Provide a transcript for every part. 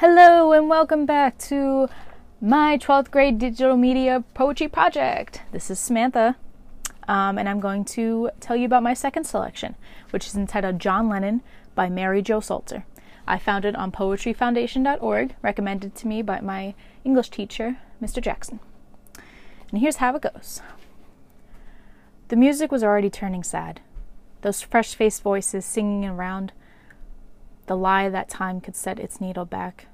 Hello, and welcome back to my 12th grade digital media poetry project. This is Samantha, um, and I'm going to tell you about my second selection, which is entitled John Lennon by Mary Jo Salter. I found it on poetryfoundation.org, recommended to me by my English teacher, Mr. Jackson. And here's how it goes The music was already turning sad. Those fresh faced voices singing around the lie that time could set its needle back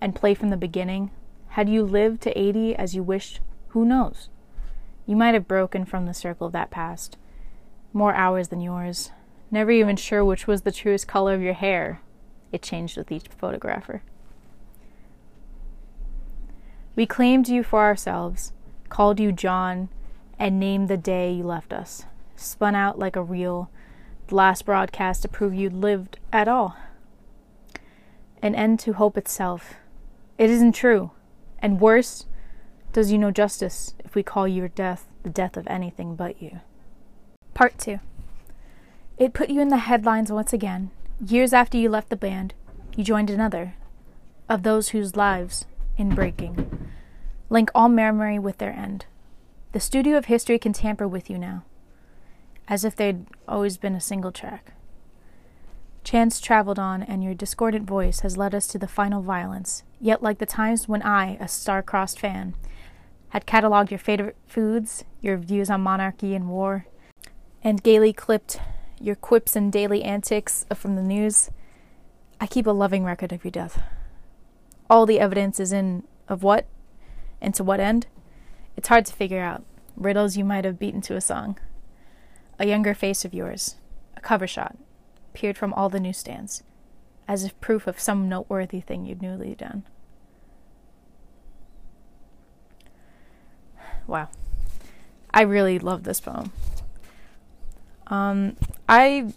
and play from the beginning. Had you lived to 80 as you wished, who knows? You might have broken from the circle of that past. More hours than yours. Never even sure which was the truest color of your hair. It changed with each photographer. We claimed you for ourselves, called you John, and named the day you left us. Spun out like a reel, the last broadcast to prove you'd lived at all. An end to hope itself. It isn't true. And worse, does you no justice if we call your death the death of anything but you. Part 2. It put you in the headlines once again. Years after you left the band, you joined another of those whose lives, in breaking, link all memory with their end. The studio of history can tamper with you now, as if they'd always been a single track. Chance traveled on, and your discordant voice has led us to the final violence. Yet, like the times when I, a star-crossed fan, had catalogued your favorite foods, your views on monarchy and war, and gaily clipped your quips and daily antics from the news, I keep a loving record of your death. All the evidence is in of what and to what end. It's hard to figure out. Riddles you might have beaten to a song. A younger face of yours, a cover shot, peered from all the newsstands, as if proof of some noteworthy thing you'd newly done. Wow. I really love this poem. Um, I,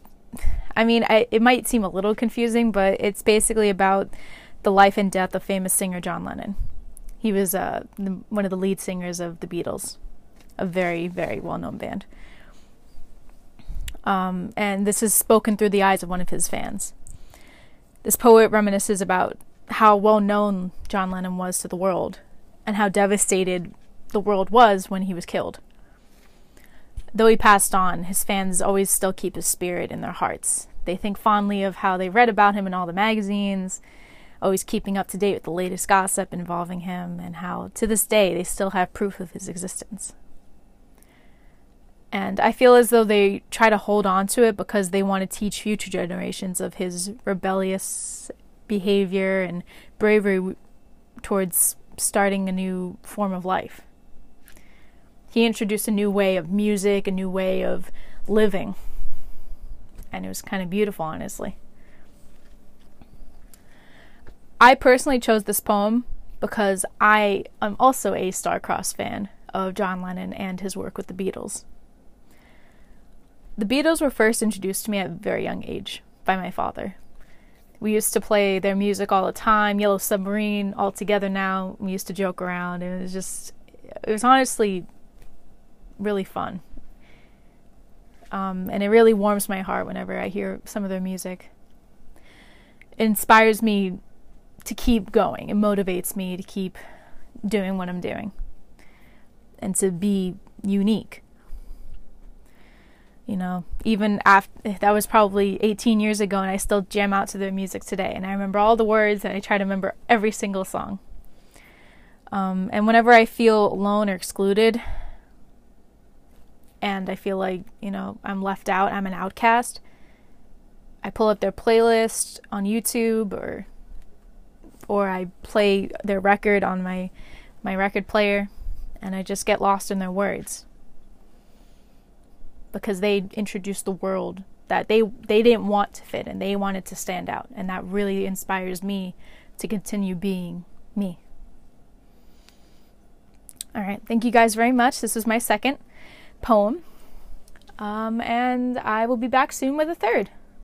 I mean, I, it might seem a little confusing, but it's basically about the life and death of famous singer John Lennon. He was uh, the, one of the lead singers of the Beatles, a very, very well known band. Um, and this is spoken through the eyes of one of his fans. This poet reminisces about how well known John Lennon was to the world and how devastated the world was when he was killed. Though he passed on, his fans always still keep his spirit in their hearts. They think fondly of how they read about him in all the magazines, always keeping up to date with the latest gossip involving him, and how to this day they still have proof of his existence. And I feel as though they try to hold on to it because they want to teach future generations of his rebellious behavior and bravery towards starting a new form of life. He introduced a new way of music, a new way of living. And it was kind of beautiful, honestly. I personally chose this poem because I am also a star-crossed fan of John Lennon and his work with the Beatles. The Beatles were first introduced to me at a very young age by my father. We used to play their music all the time, Yellow Submarine, all together now. We used to joke around. It was just, it was honestly really fun. Um, and it really warms my heart whenever I hear some of their music. It inspires me to keep going. It motivates me to keep doing what I'm doing and to be unique you know even after that was probably 18 years ago and i still jam out to their music today. And i remember all the words and i try to remember every single song. Um, and whenever i feel alone or excluded and i feel like you know i'm left out i'm an outcast i pull up their playlist on youtube or or i play their record on my my record player and i just get lost in their words because they introduced the world that they they didn't want to fit and They wanted to stand out, and that really inspires me to continue being me. All right, thank you guys very much. This is my second poem, um, and I will be back soon with a third.